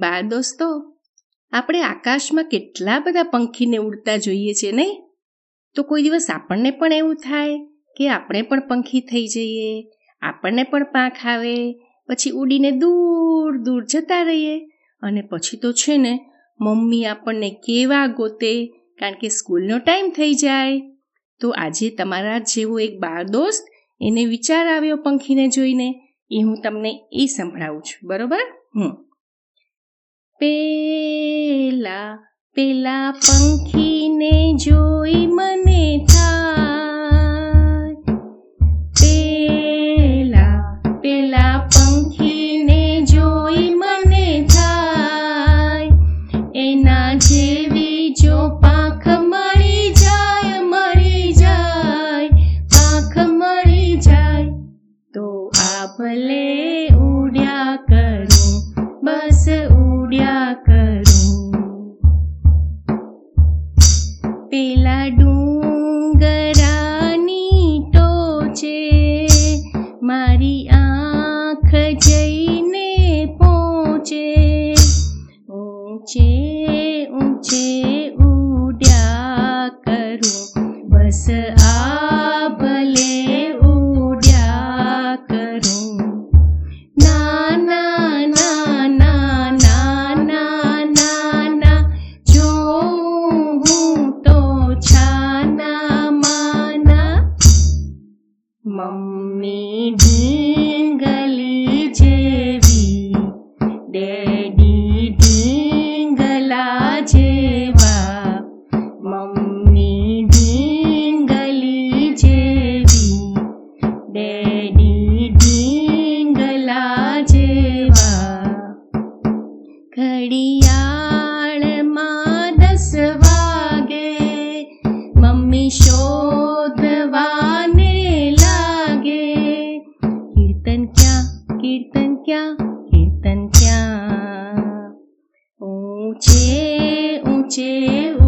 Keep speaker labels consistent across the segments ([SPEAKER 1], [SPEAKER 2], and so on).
[SPEAKER 1] બાળ દોસ્તો, આપણે આકાશમાં કેટલા બધા પંખીને ઉડતા જોઈએ છે નહીં તો કોઈ દિવસ આપણને પણ એવું થાય કે આપણે પણ પંખી થઈ જઈએ, આપણને પણ પાંખ આવે, પછી ઉડીને દૂર દૂર જતા રહીએ. અને પછી તો છે ને, મમ્મી આપણને કેવા ગોતે, કારણ કે સ્કૂલનો ટાઈમ થઈ જાય. તો આજે તમારા જેવો એક બાળ દોસ્ત એને વિચાર આવ્યો પંખીને જોઈને, એ હું તમને એ સંભળાવું છું, બરોબર? હમ. પેલા પેલા પંખીને જોઈ મને થાય. પેલા પેલા પંખીને જોઈ મને થાય. એના જેવી જો પાંખ મળી જાય મળી જાય, પાંખ મળી જાય, તો આ ભલે જઈને પહોંચે. ઊંચે ઊંચે ઉડ્યા કરું. બસ આ ભલે ઉડ્યા કરું. નાના નાના મમ્મી શોધવાને લાગે કીર્તન ક્યાં કીર્તન ક્યાં કીર્તન ક્યાં ઊંચે ઊંચે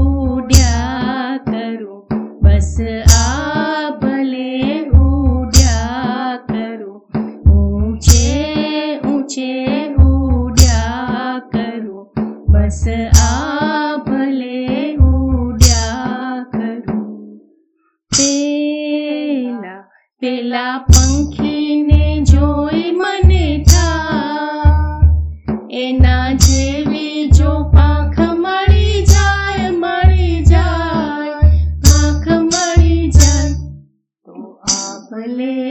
[SPEAKER 1] ઉડ્યા કરું બસ આ ભલે ઉડ્યા કરું ઊંચે ઊંચે ઉડ્યા કરું બસ પેલા પંખીને જોઈ મને થા એના જેવી જો પાંખ મળી જાય મળી જાય, પાંખ મળી જાય. તો આ ભલે